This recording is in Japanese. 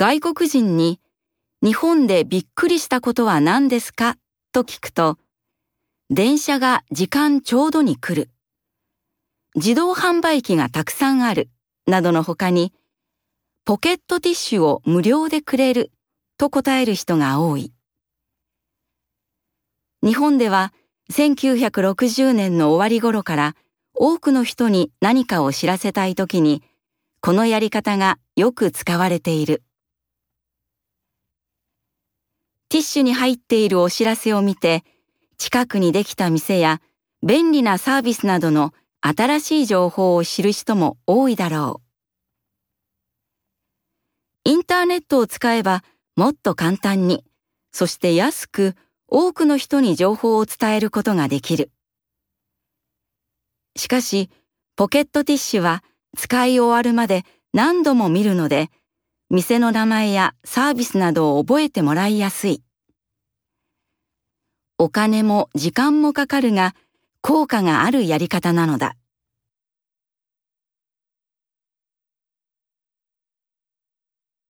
外国人に日本でびっくりしたことは何ですか？と聞くと、電車が時間ちょうどに来る。自動販売機がたくさんある。などの他に、ポケットティッシュを無料でくれると答える人が多い。日本では1960年の終わり頃から多くの人に何かを知らせたいときに、このやり方がよく使われている。ティッシュに入っているお知らせを見て、近くにできた店や便利なサービスなどの新しい情報を知る人も多いだろう。インターネットを使えばもっと簡単に、そして安く多くの人に情報を伝えることができる。しかし、ポケットティッシュは使い終わるまで何度も見るので、店の名前やサービスなどを覚えてもらいやすい。お金も時間もかかるが効果があるやり方なのだ。